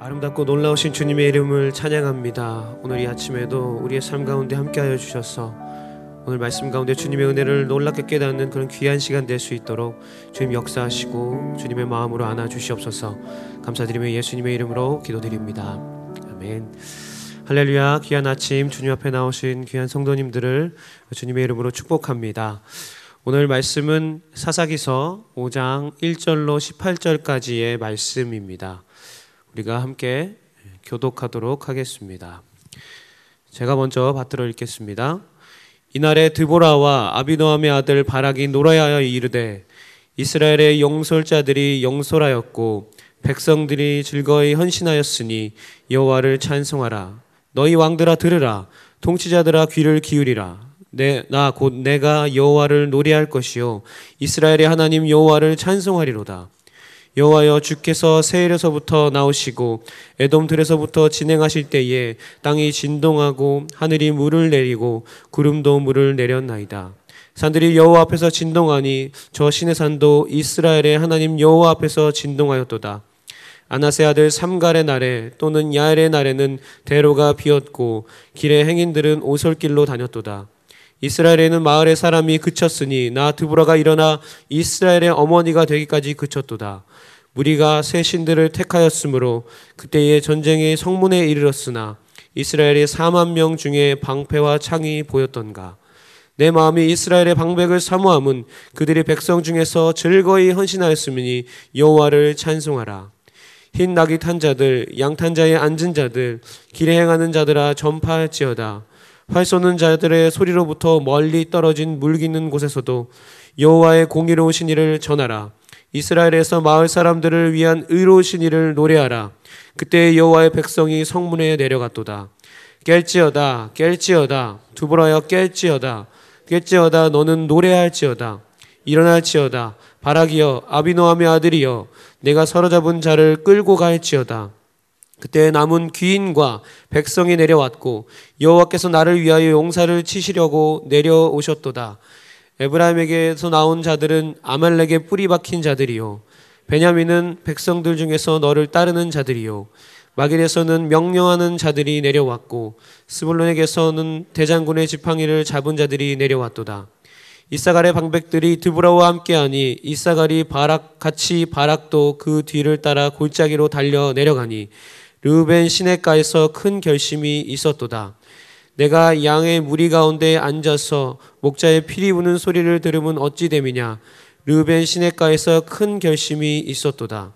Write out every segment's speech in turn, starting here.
아름답고 놀라우신 주님의 이름을 찬양합니다. 오늘 이 아침에도 우리의 삶 가운데 함께하여 주셔서 오늘 말씀 가운데 주님의 은혜를 놀랍게 깨닫는 그런 귀한 시간 될 수 있도록 주님 역사하시고 주님의 마음으로 안아 주시옵소서. 감사드리며 예수님의 이름으로 기도드립니다. 아멘. 할렐루야 귀한 아침 주님 앞에 나오신 귀한 성도님들을 주님의 이름으로 축복합니다. 오늘 말씀은 사사기서 5장 1절로 18절까지의 말씀입니다. 우리가 함께 교독하도록 하겠습니다. 제가 먼저 받들어 읽겠습니다. 이날에 드보라와 아비노함의 아들 바락이 노래하여 이르되 이스라엘의 영솔자들이 영솔하였고 백성들이 즐거이 헌신하였으니 여호와를 찬송하라. 너희 왕들아 들으라. 통치자들아 귀를 기울이라. 나 곧 내가 여호와를 노래할 것이요. 이스라엘의 하나님 여호와를 찬송하리로다 여호와여 주께서 세일에서부터 나오시고 에돔들에서부터 진행하실 때에 땅이 진동하고 하늘이 물을 내리고 구름도 물을 내렸나이다. 산들이 여호와 앞에서 진동하니 저 신의 산도 이스라엘의 하나님 여호와 앞에서 진동하였도다. 아나세 아들 삼갈의 날에 또는 야엘의 날에는 대로가 비었고 길의 행인들은 오솔길로 다녔도다. 이스라엘에는 마을의 사람이 그쳤으니 나 드브라가 일어나 이스라엘의 어머니가 되기까지 그쳤도다. 무리가 새 신들을 택하였으므로 그때의 전쟁의 성문에 이르렀으나 이스라엘의 4만 명 중에 방패와 창이 보였던가. 내 마음이 이스라엘의 방백을 사모함은 그들이 백성 중에서 즐거이 헌신하였으니 여호와를 찬송하라. 흰 낙이 탄 자들, 양탄 자에 앉은 자들, 길에 행하는 자들아 전파할지어다. 활 쏘는 자들의 소리로부터 멀리 떨어진 물기는 곳에서도 여호와의 공의로우신 일을 전하라. 이스라엘에서 마을 사람들을 위한 의로우신 일을 노래하라. 그때 여호와의 백성이 성문에 내려갔도다. 깰지어다, 깰지어다, 두보라여 깰지어다, 깰지어다, 너는 노래할지어다. 일어날지어다, 바라기여, 아비노함의 아들이여, 내가 서로잡은 자를 끌고 갈지어다. 그때 남은 귀인과 백성이 내려왔고 여호와께서 나를 위하여 용사를 치시려고 내려오셨도다. 에브라임에게서 나온 자들은 아말렉의 뿌리 박힌 자들이요. 베냐민은 백성들 중에서 너를 따르는 자들이요. 마길에서는 명령하는 자들이 내려왔고 스불론에게서는 대장군의 지팡이를 잡은 자들이 내려왔도다. 이사갈의 방백들이 드브라와 함께하니 이사갈이 바락 같이 바락도 그 뒤를 따라 골짜기로 달려 내려가니 르벤 시내가에서 큰 결심이 있었도다. 내가 양의 무리 가운데 앉아서 목자의 피리 부는 소리를 들으면 어찌 됨이냐? 르벤 시내가에서 큰 결심이 있었도다.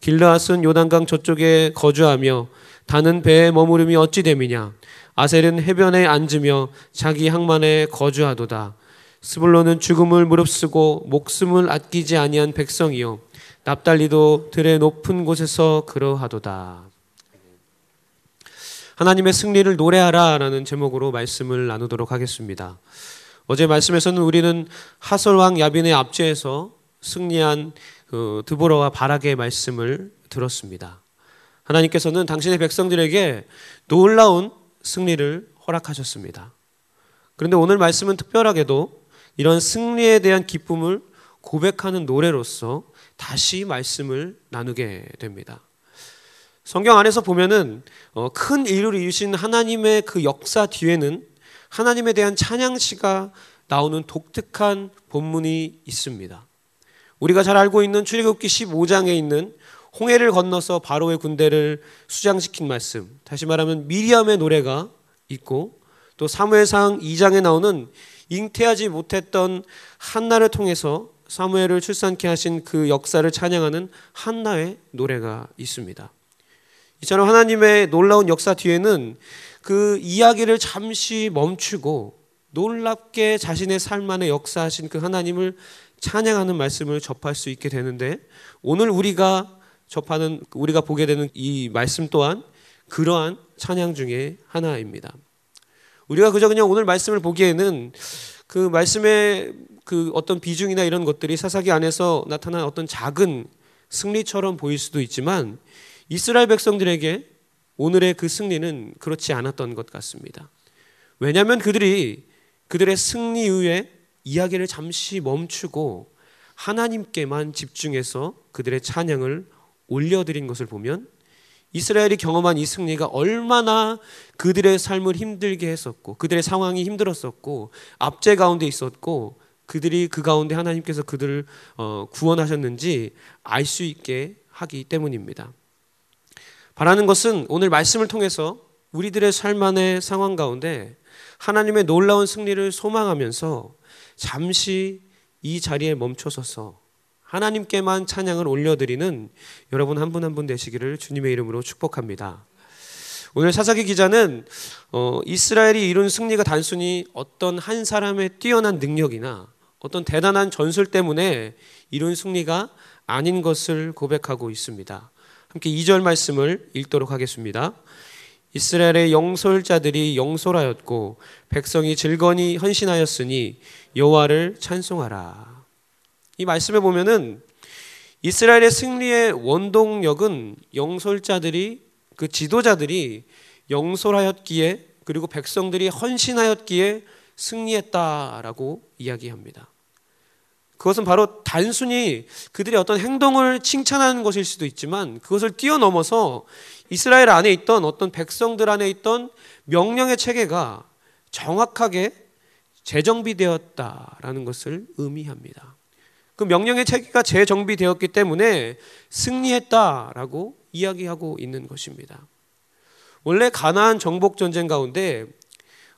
길르앗은 요단강 저쪽에 거주하며 다는 배에 머무름이 어찌 됨이냐? 아셀은 해변에 앉으며 자기 항만에 거주하도다. 스불로는 죽음을 무릅쓰고 목숨을 아끼지 아니한 백성이요. 납달리도 들의 높은 곳에서 그러하도다 하나님의 승리를 노래하라라는 제목으로 말씀을 나누도록 하겠습니다. 어제 말씀에서는 우리는 하솔왕 야빈의 압제에서 승리한 그 드보라와 바락의 말씀을 들었습니다. 하나님께서는 당신의 백성들에게 놀라운 승리를 허락하셨습니다. 그런데 오늘 말씀은 특별하게도 이런 승리에 대한 기쁨을 고백하는 노래로서 다시 말씀을 나누게 됩니다. 성경 안에서 보면은 어, 큰 일을 이루신 하나님의 그 역사 뒤에는 하나님에 대한 찬양시가 나오는 독특한 본문이 있습니다. 우리가 잘 알고 있는 출애굽기 15장에 있는 홍해를 건너서 바로의 군대를 수장시킨 말씀. 다시 말하면 미리암의 노래가 있고 또 사무엘상 2장에 나오는 잉태하지 못했던 한나를 통해서 사무엘을 출산케 하신 그 역사를 찬양하는 한나의 노래가 있습니다. 이처럼 하나님의 놀라운 역사 뒤에는 그 이야기를 잠시 멈추고 놀랍게 자신의 삶 안에 역사하신 그 하나님을 찬양하는 말씀을 접할 수 있게 되는데 오늘 우리가 접하는 우리가 보게 되는 이 말씀 또한 그러한 찬양 중에 하나입니다. 우리가 그저 그냥 오늘 말씀을 보기에는 그 말씀의 그 어떤 비중이나 이런 것들이 사사기 안에서 나타난 어떤 작은 승리처럼 보일 수도 있지만 이스라엘 백성들에게 오늘의 그 승리는 그렇지 않았던 것 같습니다. 왜냐하면 그들이 그들의 승리 이후에 이야기를 잠시 멈추고 하나님께만 집중해서 그들의 찬양을 올려드린 것을 보면 이스라엘이 경험한 이 승리가 얼마나 그들의 삶을 힘들게 했었고 그들의 상황이 힘들었었고 압제 가운데 있었고 그들이 그 가운데 하나님께서 그들을 어, 구원하셨는지 알 수 있게 하기 때문입니다. 바라는 것은 오늘 말씀을 통해서 우리들의 삶 안의 상황 가운데 하나님의 놀라운 승리를 소망하면서 잠시 이 자리에 멈춰서서 하나님께만 찬양을 올려드리는 여러분 한 분 한 분 되시기를 주님의 이름으로 축복합니다. 오늘 사사기 기자는 어, 이스라엘이 이룬 승리가 단순히 어떤 한 사람의 뛰어난 능력이나 어떤 대단한 전술 때문에 이룬 승리가 아닌 것을 고백하고 있습니다. 함께 2절 말씀을 읽도록 하겠습니다. 이스라엘의 영솔자들이 영솔하였고 백성이 즐거니 헌신하였으니 여호와를 찬송하라. 이 말씀에 보면은 이스라엘의 승리의 원동력은 영솔자들이 그 지도자들이 영솔하였기에 그리고 백성들이 헌신하였기에 승리했다라고 이야기합니다. 그것은 바로 단순히 그들의 어떤 행동을 칭찬하는 것일 수도 있지만 그것을 뛰어넘어서 이스라엘 안에 있던 어떤 백성들 안에 있던 명령의 체계가 정확하게 재정비되었다라는 것을 의미합니다. 그 명령의 체계가 재정비되었기 때문에 승리했다라고 이야기하고 있는 것입니다. 원래 가나안 정복 전쟁 가운데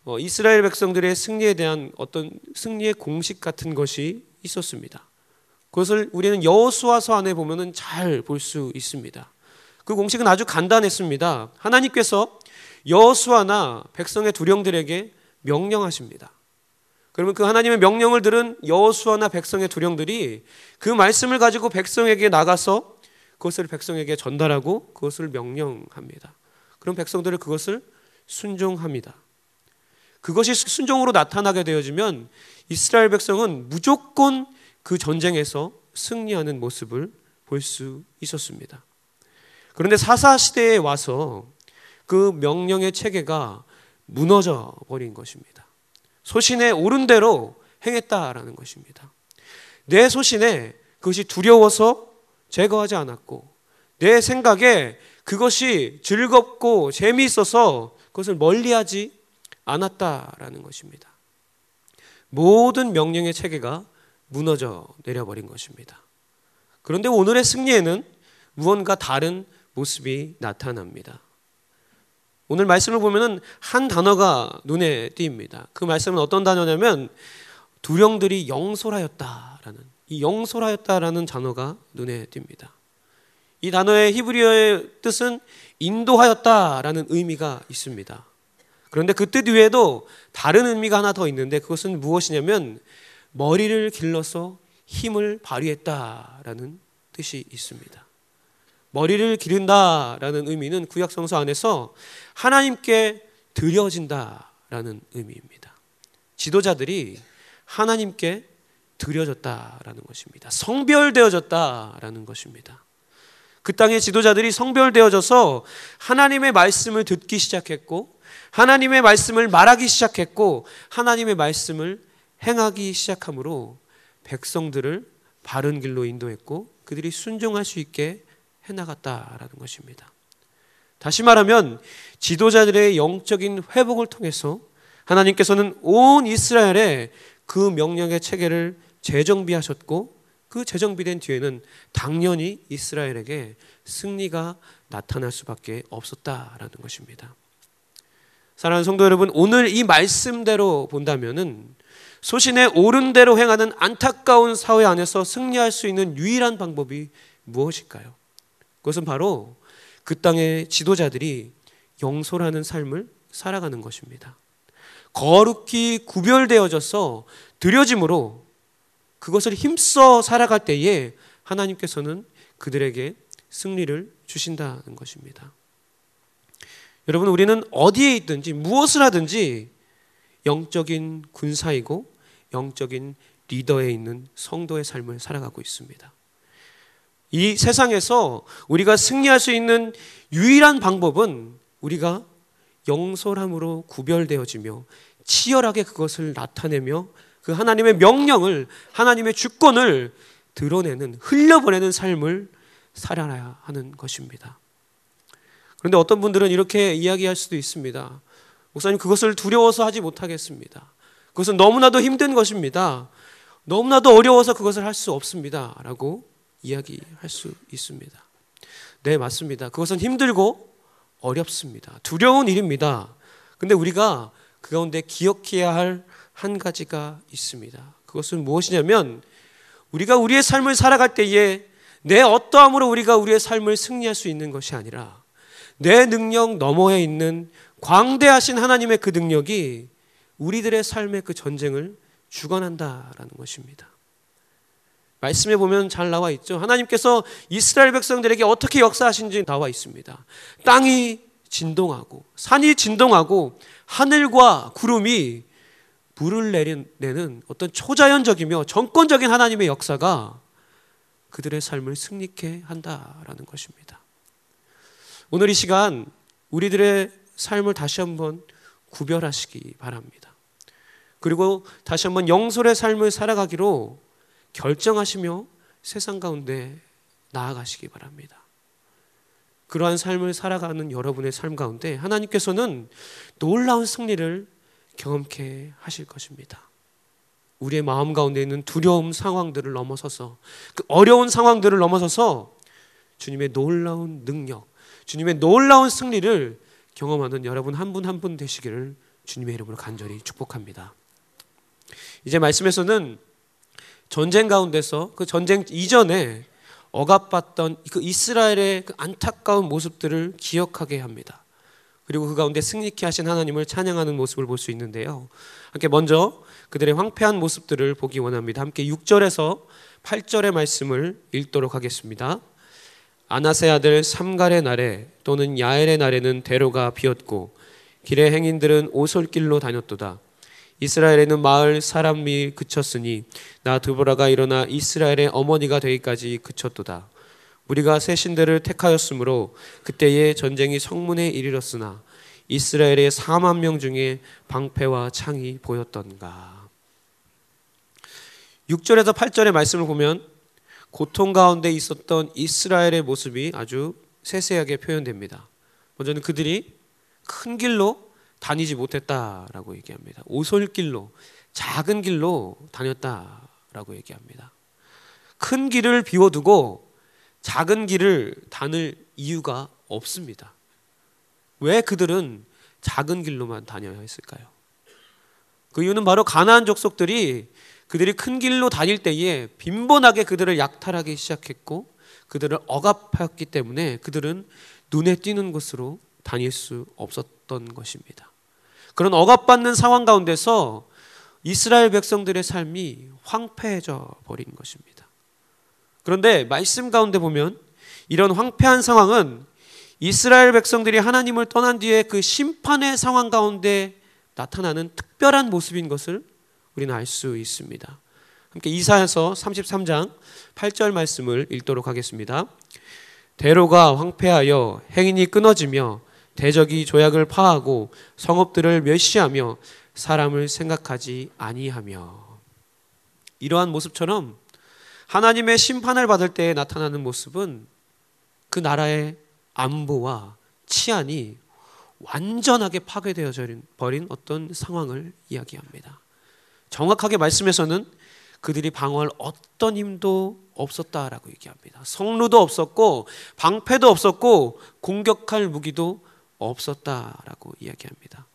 어, 이스라엘 백성들의 승리에 대한 어떤 승리의 공식 같은 것이 있었습니다. 그것을 우리는 여호수아서 안에 보면은 잘 볼 수 있습니다. 그 공식은 아주 간단했습니다. 하나님께서 여호수아나 백성의 두령들에게 명령하십니다. 그러면 그 하나님의 명령을 들은 여호수아나 백성의 두령들이 그 말씀을 가지고 백성에게 나가서 그것을 백성에게 전달하고 그것을 명령합니다. 그럼 백성들은 그것을 순종합니다. 그것이 순종으로 나타나게 되어지면 이스라엘 백성은 무조건 그 전쟁에서 승리하는 모습을 볼 수 있었습니다. 그런데 사사 시대에 와서 그 명령의 체계가 무너져 버린 것입니다. 소신에 옳은 대로 행했다라는 것입니다. 내 소신에 그것이 두려워서 제거하지 않았고 내 생각에 그것이 즐겁고 재미있어서 그것을 멀리하지 않았다라는 것입니다. 모든 명령의 체계가 무너져 내려버린 것입니다. 그런데 오늘의 승리에는 무언가 다른 모습이 나타납니다. 오늘 말씀을 보면은 한 단어가 눈에 띕니다. 그 말씀은 어떤 단어냐면 두령들이 영솔하였다라는 이 영솔하였다라는 단어가 눈에 띕니다. 이 단어의 히브리어의 뜻은 인도하였다라는 의미가 있습니다. 그런데 그뜻 외에도 다른 의미가 하나 더 있는데 그것은 무엇이냐면 머리를 길러서 힘을 발휘했다라는 뜻이 있습니다. 머리를 기른다라는 의미는 구약 성서 안에서 하나님께 드려진다라는 의미입니다. 지도자들이 하나님께 드려졌다라는 것입니다. 성별되어졌다라는 것입니다. 그 땅의 지도자들이 성별되어져서 하나님의 말씀을 듣기 시작했고 하나님의 말씀을 말하기 시작했고 하나님의 말씀을 행하기 시작함으로 백성들을 바른 길로 인도했고 그들이 순종할 수 있게 해나갔다라는 것입니다. 다시 말하면 지도자들의 영적인 회복을 통해서 하나님께서는 온 이스라엘의 그 명령의 체계를 재정비하셨고 그 재정비된 뒤에는 당연히 이스라엘에게 승리가 나타날 수밖에 없었다라는 것입니다. 사랑하는 성도 여러분, 오늘 이 말씀대로 본다면은 소신의 옳은 대로 행하는 안타까운 사회 안에서 승리할 수 있는 유일한 방법이 무엇일까요? 그것은 바로 그 땅의 지도자들이 영솔하는 삶을 살아가는 것입니다. 거룩히 구별되어져서 드려짐으로 그것을 힘써 살아갈 때에 하나님께서는 그들에게 승리를 주신다는 것입니다. 여러분, 우리는 어디에 있든지 무엇을 하든지 영적인 군사이고 영적인 리더에 있는 성도의 삶을 살아가고 있습니다. 이 세상에서 우리가 승리할 수 있는 유일한 방법은 우리가 영솔함으로 구별되어지며 치열하게 그것을 나타내며 그 하나님의 명령을 하나님의 주권을 드러내는 흘려보내는 삶을 살아야 하는 것입니다. 그런데 어떤 분들은 이렇게 이야기할 수도 있습니다. 목사님 그것을 두려워서 하지 못하겠습니다. 그것은 너무나도 힘든 것입니다. 너무나도 어려워서 그것을 할 수 없습니다. 라고 이야기할 수 있습니다. 네, 맞습니다. 그것은 힘들고 어렵습니다. 두려운 일입니다. 근데 우리가 그 가운데 기억해야 할 한 가지가 있습니다. 그것은 무엇이냐면 우리가 우리의 삶을 살아갈 때에 내 어떠함으로 우리가 우리의 삶을 승리할 수 있는 것이 아니라 내 능력 너머에 있는 광대하신 하나님의 그 능력이 우리들의 삶의 그 전쟁을 주관한다라는 것입니다. 말씀에 보면 잘 나와 있죠. 하나님께서 이스라엘 백성들에게 어떻게 역사하신지 나와 있습니다. 땅이 진동하고 산이 진동하고 하늘과 구름이 물을 내는 어떤 초자연적이며 정권적인 하나님의 역사가 그들의 삶을 승리케 한다라는 것입니다. 오늘 이 시간 우리들의 삶을 다시 한번 구별하시기 바랍니다. 그리고 다시 한번 영솔의 삶을 살아가기로 결정하시며 세상 가운데 나아가시기 바랍니다. 그러한 삶을 살아가는 여러분의 삶 가운데 하나님께서는 놀라운 승리를 경험케 하실 것입니다. 우리의 마음 가운데 있는 두려움 상황들을 넘어서서 그 어려운 상황들을 넘어서서 주님의 놀라운 능력, 주님의 놀라운 승리를 경험하는 여러분 한 분 한 분 되시기를 주님의 이름으로 간절히 축복합니다. 이제 말씀에서는 전쟁 가운데서 그 전쟁 이전에 억압받던 그 이스라엘의 그 안타까운 모습들을 기억하게 합니다. 그리고 그 가운데 승리케 하신 하나님을 찬양하는 모습을 볼 수 있는데요. 함께 먼저 그들의 황폐한 모습들을 보기 원합니다. 함께 6절에서 8절의 말씀을 읽도록 하겠습니다. 아나세 아들 삼갈의 날에 또는 야엘의 날에는 대로가 비었고 길의 행인들은 오솔길로 다녔도다. 이스라엘에는 마을 사람이 그쳤으니 나 드보라가 일어나 이스라엘의 어머니가 되기까지 그쳤도다. 우리가 새 신들을 택하였으므로 그때의 전쟁이 성문에 이르렀으나 이스라엘의 4만 명 중에 방패와 창이 보였던가. 6절에서 8절의 말씀을 보면 고통 가운데 있었던 이스라엘의 모습이 아주 세세하게 표현됩니다. 먼저는 그들이 큰 길로 다니지 못했다라고 얘기합니다. 오솔길로 작은 길로 다녔다라고 얘기합니다. 큰 길을 비워두고 작은 길을 다닐 이유가 없습니다. 왜 그들은 작은 길로만 다녀야 했을까요? 그 이유는 바로 가나안 족속들이 그들이 큰 길로 다닐 때에 빈번하게 그들을 약탈하기 시작했고 그들을 억압하였기 때문에 그들은 눈에 띄는 곳으로 다닐 수 없었던 것입니다. 그런 억압받는 상황 가운데서 이스라엘 백성들의 삶이 황폐해져 버린 것입니다. 그런데 말씀 가운데 보면 이런 황폐한 상황은 이스라엘 백성들이 하나님을 떠난 뒤에 그 심판의 상황 가운데 나타나는 특별한 모습인 것을 우리는 알 수 있습니다. 함께 이사에서 33장 8절 말씀을 읽도록 하겠습니다. 대로가 황폐하여 행인이 끊어지며 대적이 조약을 파하고 성읍들을 멸시하며 사람을 생각하지 아니하며 이러한 모습처럼 하나님의 심판을 받을 때 나타나는 모습은 그 나라의 안보와 치안이 완전하게 파괴되어 버린 어떤 상황을 이야기합니다. 정확하게 말씀에서는 그들이 방어할 어떤 힘도 없었다라고 얘기합니다. 성루도 없었고 방패도 없었고 공격할 무기도 없었다라고 이야기합니다.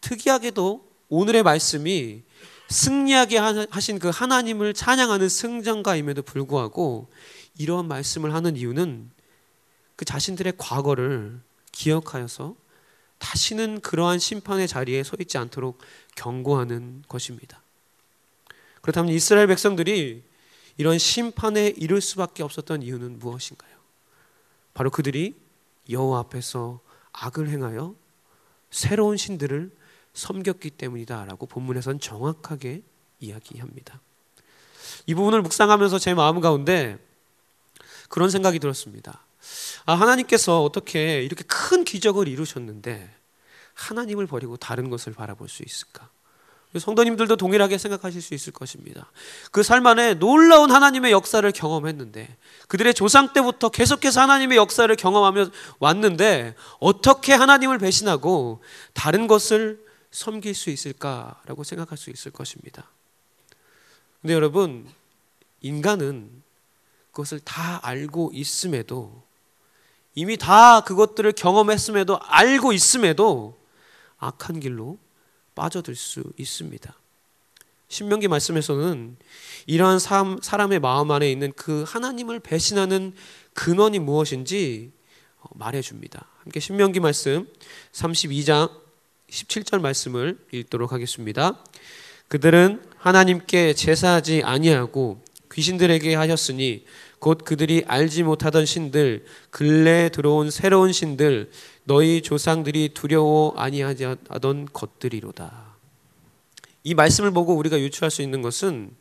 특이하게도 오늘의 말씀이 승리하게 하신 그 하나님을 찬양하는 승전가임에도 불구하고 이러한 말씀을 하는 이유는 그 자신들의 과거를 기억하여서 다시는 그러한 심판의 자리에 서 있지 않도록 경고하는 것입니다. 그렇다면 이스라엘 백성들이 이런 심판에 이를 수밖에 없었던 이유는 무엇인가요? 바로 그들이 여호와 앞에서 악을 행하여 새로운 신들을 섬겼기 때문이다라고 본문에선 정확하게 이야기합니다. 이 부분을 묵상하면서 제 마음 가운데 그런 생각이 들었습니다. 아, 하나님께서 어떻게 이렇게 큰 기적을 이루셨는데 하나님을 버리고 다른 것을 바라볼 수 있을까? 성도님들도 동일하게 생각하실 수 있을 것입니다. 그 삶 안에 놀라운 하나님의 역사를 경험했는데 그들의 조상 때부터 계속해서 하나님의 역사를 경험하며 왔는데 어떻게 하나님을 배신하고 다른 것을 섬길 수 있을까라고 생각할 수 있을 것입니다. 근데 여러분, 인간은 그것을 다 알고 있음에도 이미 다 그것들을 경험했음에도 알고 있음에도 악한 길로 빠져들 수 있습니다. 신명기 말씀에서는 이러한 사람의 마음 안에 있는 그 하나님을 배신하는 근원이 무엇인지 어, 말해줍니다. 함께 신명기 말씀 32장 17절 말씀을 읽도록 하겠습니다. 그들은 하나님께 제사하지 아니하고 귀신들에게 하셨으니 곧 그들이 알지 못하던 신들 근래 들어온 새로운 신들 너희 조상들이 두려워 아니하던 것들이로다. 이 말씀을 보고 우리가 유추할 수 있는 것은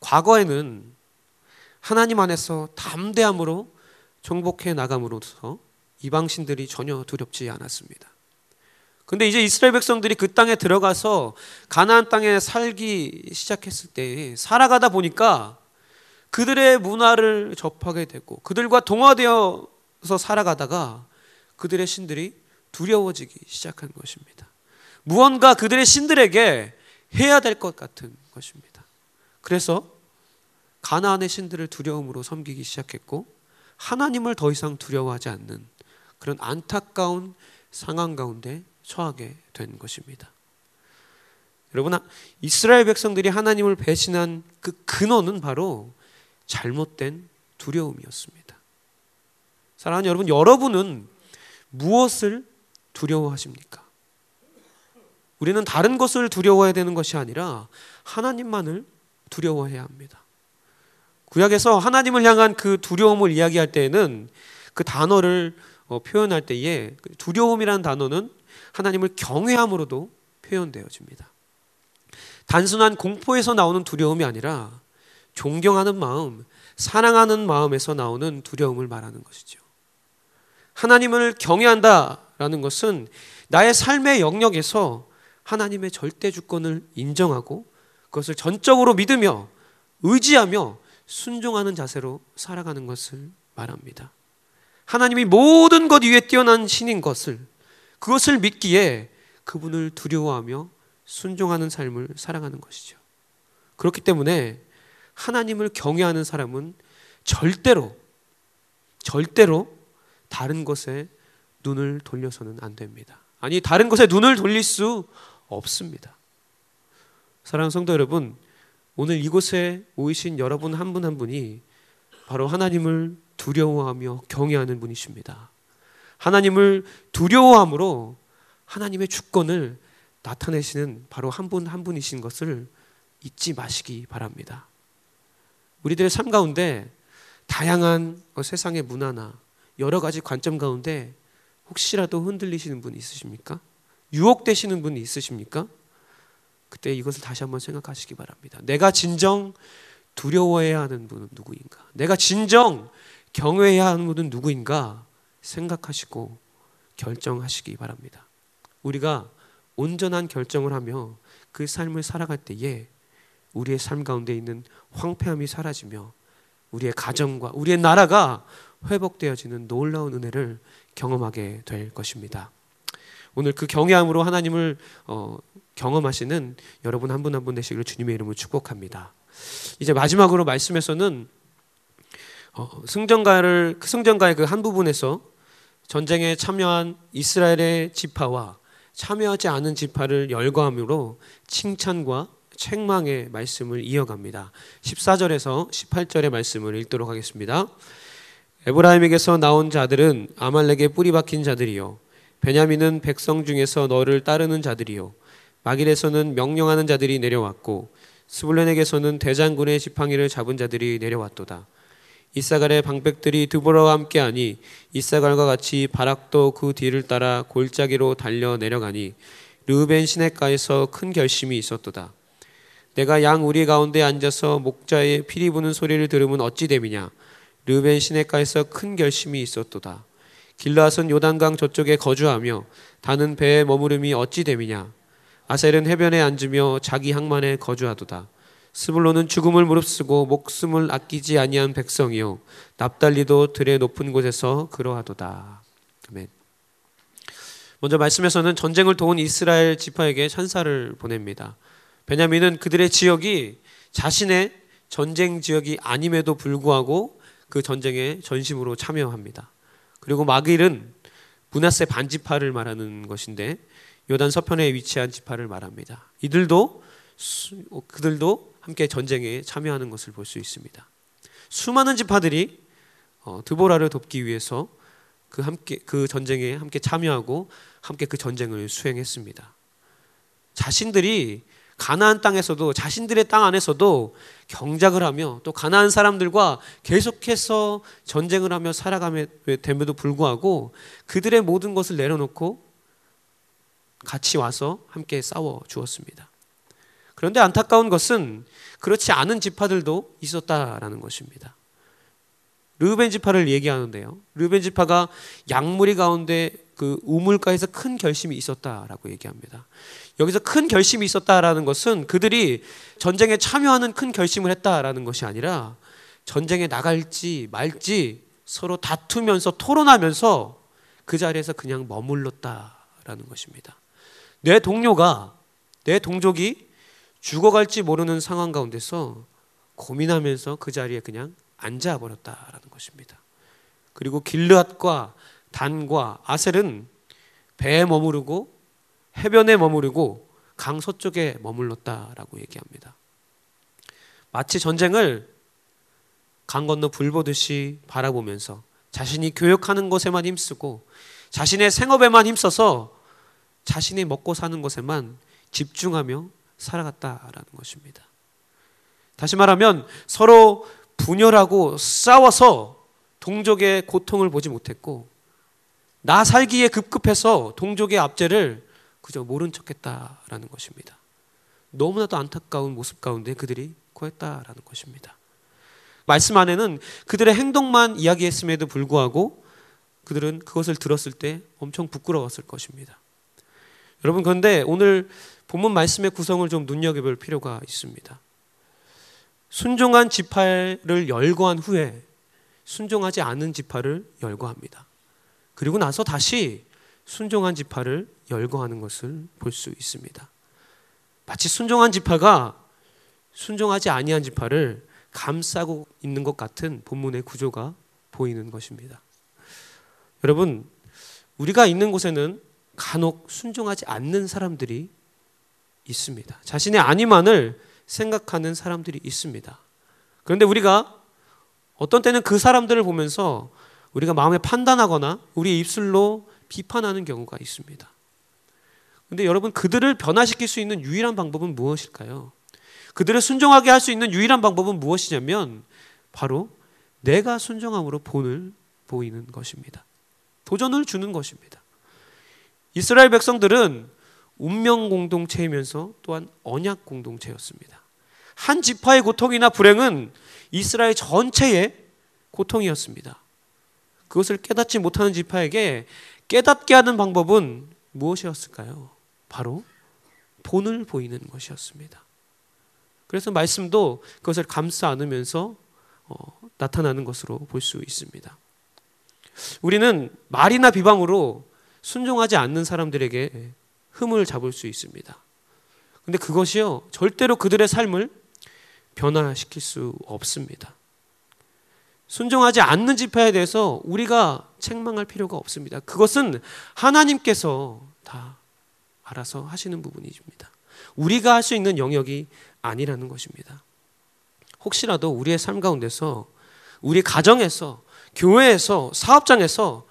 과거에는 하나님 안에서 담대함으로 정복해 나감으로써 이방 신들이 전혀 두렵지 않았습니다. 근데 이제 이스라엘 백성들이 그 땅에 들어가서 가나안 땅에 살기 시작했을 때 살아가다 보니까 그들의 문화를 접하게 되고 그들과 동화되어서 살아가다가 그들의 신들이 두려워지기 시작한 것입니다. 무언가 그들의 신들에게 해야 될 것 같은 것입니다. 그래서 가나안의 신들을 두려움으로 섬기기 시작했고 하나님을 더 이상 두려워하지 않는 그런 안타까운 상황 가운데 처하게 된 것입니다. 여러분, 이스라엘 백성들이 하나님을 배신한 그 근원은 바로 잘못된 두려움이었습니다. 사랑하는 여러분, 여러분은 무엇을 두려워하십니까? 우리는 다른 것을 두려워해야 되는 것이 아니라 하나님만을 두려워해야 합니다. 구약에서 하나님을 향한 그 두려움을 이야기할 때에는 그 단어를 어, 표현할 때에 그 두려움이라는 단어는 하나님을 경외함으로도 표현되어집니다. 단순한 공포에서 나오는 두려움이 아니라 존경하는 마음, 사랑하는 마음에서 나오는 두려움을 말하는 것이죠. 하나님을 경외한다라는 것은 나의 삶의 영역에서 하나님의 절대 주권을 인정하고 그것을 전적으로 믿으며 의지하며 순종하는 자세로 살아가는 것을 말합니다. 하나님이 모든 것 위에 뛰어난 신인 것을 그것을 믿기에 그분을 두려워하며 순종하는 삶을 살아가는 것이죠. 그렇기 때문에 하나님을 경외하는 사람은 절대로 절대로 다른 것에 눈을 돌려서는 안 됩니다. 아니 다른 것에 눈을 돌릴 수 없습니다. 사랑하는 성도 여러분, 오늘 이곳에 모이신 여러분 한 분한 한 분이 바로 하나님을 두려워하며 경외하는 분이십니다. 하나님을 두려워함으로 하나님의 주권을 나타내시는 바로 한 분한 분이신 것을 잊지 마시기 바랍니다. 우리들의 삶 가운데 다양한 세상의 문화나 여러 가지 관점 가운데 혹시라도 흔들리시는 분 있으십니까? 유혹되시는 분이 있으십니까? 그때 이것을 다시 한번 생각하시기 바랍니다. 내가 진정 두려워해야 하는 분은 누구인가? 내가 진정 경외해야 하는 분은 누구인가? 생각하시고 결정하시기 바랍니다. 우리가 온전한 결정을 하며 그 삶을 살아갈 때에 우리의 삶 가운데 있는 황폐함이 사라지며 우리의 가정과 우리의 나라가 회복되어지는 놀라운 은혜를 경험하게 될 것입니다. 오늘 그 경외함으로 하나님을 어, 경험하시는 여러분 한 분 한 분 되시기를 주님의 이름으로 축복합니다. 이제 마지막으로 말씀에서는 어, 승전가를 승전가의 그 한 부분에서 전쟁에 참여한 이스라엘의 지파와 참여하지 않은 지파를 열거함으로 칭찬과 책망의 말씀을 이어갑니다. 14절에서 18절의 말씀을 읽도록 하겠습니다. 에브라임에게서 나온 자들은 아말렉에 뿌리 박힌 자들이요 베냐민은 백성 중에서 너를 따르는 자들이요 마길에서는 명령하는 자들이 내려왔고 스불렌에게서는 대장군의 지팡이를 잡은 자들이 내려왔도다. 이사갈의 방백들이 드보라와 함께하니 이사갈과 같이 바락도 그 뒤를 따라 골짜기로 달려 내려가니 르벤 시내가에서 큰 결심이 있었도다. 내가 양 우리 가운데 앉아서 목자의 피리 부는 소리를 들으면 어찌 됨이냐. 르벤 시내가에서 큰 결심이 있었도다. 길라선 요단강 저쪽에 거주하며 다는 배에 머무름이 어찌 됨이냐. 아셀은 해변에 앉으며 자기 항만에 거주하도다. 스불론은 죽음을 무릅쓰고 목숨을 아끼지 아니한 백성이요 납달리도 들의 높은 곳에서 그러하도다. 아멘. 먼저 말씀에서는 전쟁을 도운 이스라엘 지파에게 찬사를 보냅니다. 베냐민은 그들의 지역이 자신의 전쟁 지역이 아님에도 불구하고 그 전쟁에 전심으로 참여합니다. 그리고 마길은 문하세 반지파를 말하는 것인데 요단 서편에 위치한 지파를 말합니다. 이들도 그들도 함께 전쟁에 참여하는 것을 볼 수 있습니다. 수많은 지파들이 어, 드보라를 돕기 위해서 그 함께 그 전쟁에 함께 참여하고 함께 그 전쟁을 수행했습니다. 자신들이 가나안 땅에서도 자신들의 땅 안에서도 경작을 하며 또 가나안 사람들과 계속해서 전쟁을 하며 살아가며 됨에도 불구하고 그들의 모든 것을 내려놓고 같이 와서 함께 싸워 주었습니다. 그런데 안타까운 것은 그렇지 않은 지파들도 있었다라는 것입니다. 르벤 지파를 얘기하는데요. 르벤 지파가 양무리 가운데 그 우물가에서 큰 결심이 있었다라고 얘기합니다. 여기서 큰 결심이 있었다라는 것은 그들이 전쟁에 참여하는 큰 결심을 했다라는 것이 아니라 전쟁에 나갈지 말지 서로 다투면서 토론하면서 그 자리에서 그냥 머물렀다라는 것입니다. 내 동료가 내 동족이 죽어갈지 모르는 상황 가운데서 고민하면서 그 자리에 그냥 앉아 버렸다라는 것입니다. 그리고 길르앗과 단과 아셀은 배에 머무르고 해변에 머무르고 강 서쪽에 머물렀다라고 얘기합니다. 마치 전쟁을 강 건너 불 보듯이 바라보면서 자신이 교역하는 것에만 힘쓰고 자신의 생업에만 힘써서 자신이 먹고 사는 것에만 집중하며 살아갔다라는 것입니다. 다시 말하면 서로 분열하고 싸워서 동족의 고통을 보지 못했고 나 살기에 급급해서 동족의 압제를 그저 모른 척했다라는 것입니다. 너무나도 안타까운 모습 가운데 그들이 거했다라는 것입니다. 말씀 안에는 그들의 행동만 이야기했음에도 불구하고 그들은 그것을 들었을 때 엄청 부끄러웠을 것입니다. 여러분 그런데 오늘 본문 말씀의 구성을 좀 눈여겨볼 필요가 있습니다. 순종한 지파를 열거한 후에 순종하지 않은 지파를 열거합니다. 그리고 나서 다시 순종한 지파를 열거하는 것을 볼 수 있습니다. 마치 순종한 지파가 순종하지 아니한 지파를 감싸고 있는 것 같은 본문의 구조가 보이는 것입니다. 여러분, 우리가 있는 곳에는 간혹 순종하지 않는 사람들이 있습니다. 자신의 아니만을 생각하는 사람들이 있습니다. 그런데 우리가 어떤 때는 그 사람들을 보면서 우리가 마음에 판단하거나 우리 입술로 비판하는 경우가 있습니다. 근데 여러분 그들을 변화시킬 수 있는 유일한 방법은 무엇일까요? 그들을 순종하게 할 수 있는 유일한 방법은 무엇이냐면 바로 내가 순종함으로 본을 보이는 것입니다. 도전을 주는 것입니다. 이스라엘 백성들은 운명 공동체이면서 또한 언약 공동체였습니다. 한 지파의 고통이나 불행은 이스라엘 전체의 고통이었습니다. 그것을 깨닫지 못하는 지파에게 깨닫게 하는 방법은 무엇이었을까요? 바로 본을 보이는 것이었습니다. 그래서 말씀도 그것을 감싸 안으면서 어, 나타나는 것으로 볼 수 있습니다. 우리는 말이나 비방으로 순종하지 않는 사람들에게 흠을 잡을 수 있습니다. 근데 그것이요, 절대로 그들의 삶을 변화시킬 수 없습니다. 순종하지 않는 지파에 대해서 우리가 책망할 필요가 없습니다. 그것은 하나님께서 다 알아서 하시는 부분입니다. 우리가 할 수 있는 영역이 아니라는 것입니다. 혹시라도 우리의 삶 가운데서 우리 가정에서 교회에서 사업장에서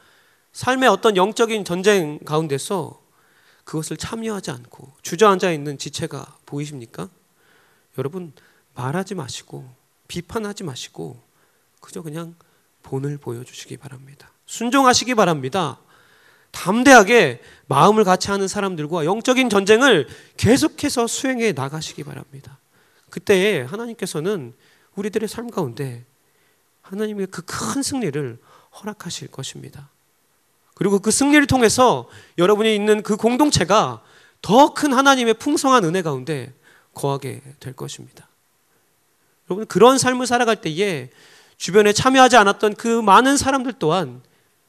삶의 어떤 영적인 전쟁 가운데서 그것을 참여하지 않고 주저앉아 있는 지체가 보이십니까? 여러분 말하지 마시고 비판하지 마시고 그저 그냥 본을 보여주시기 바랍니다. 순종하시기 바랍니다. 담대하게 마음을 같이 하는 사람들과 영적인 전쟁을 계속해서 수행해 나가시기 바랍니다. 그때에 하나님께서는 우리들의 삶 가운데 하나님의 그 큰 승리를 허락하실 것입니다. 그리고 그 승리를 통해서 여러분이 있는 그 공동체가 더 큰 하나님의 풍성한 은혜 가운데 거하게 될 것입니다. 여러분 그런 삶을 살아갈 때에 주변에 참여하지 않았던 그 많은 사람들 또한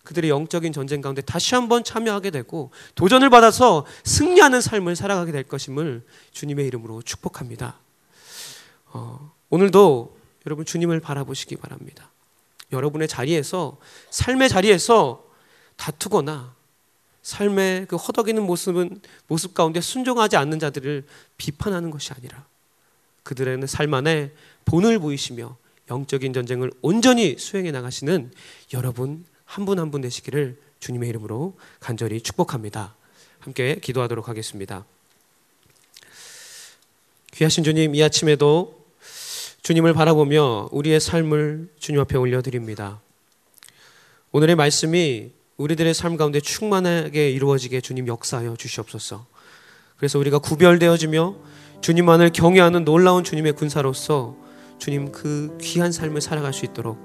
그들의 영적인 전쟁 가운데 다시 한번 참여하게 되고 도전을 받아서 승리하는 삶을 살아가게 될 것임을 주님의 이름으로 축복합니다. 어, 오늘도 여러분 주님을 바라보시기 바랍니다. 여러분의 자리에서 삶의 자리에서 다투거나 삶의 그 허덕이는 모습은 모습 가운데 순종하지 않는 자들을 비판하는 것이 아니라 그들의 삶 안에 본을 보이시며 영적인 전쟁을 온전히 수행해 나가시는 여러분 한 분 한 분 되시기를 주님의 이름으로 간절히 축복합니다. 함께 기도하도록 하겠습니다. 귀하신 주님, 이 아침에도 주님을 바라보며 우리의 삶을 주님 앞에 올려드립니다. 오늘의 말씀이 우리들의 삶 가운데 충만하게 이루어지게 주님 역사하여 주시옵소서. 그래서 우리가 구별되어지며 주님만을 경외하는 놀라운 주님의 군사로서 주님 그 귀한 삶을 살아갈 수 있도록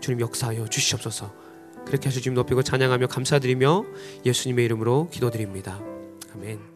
주님 역사하여 주시옵소서. 그렇게 하셔 주님 높이고 찬양하며 감사드리며 예수님의 이름으로 기도드립니다. 아멘.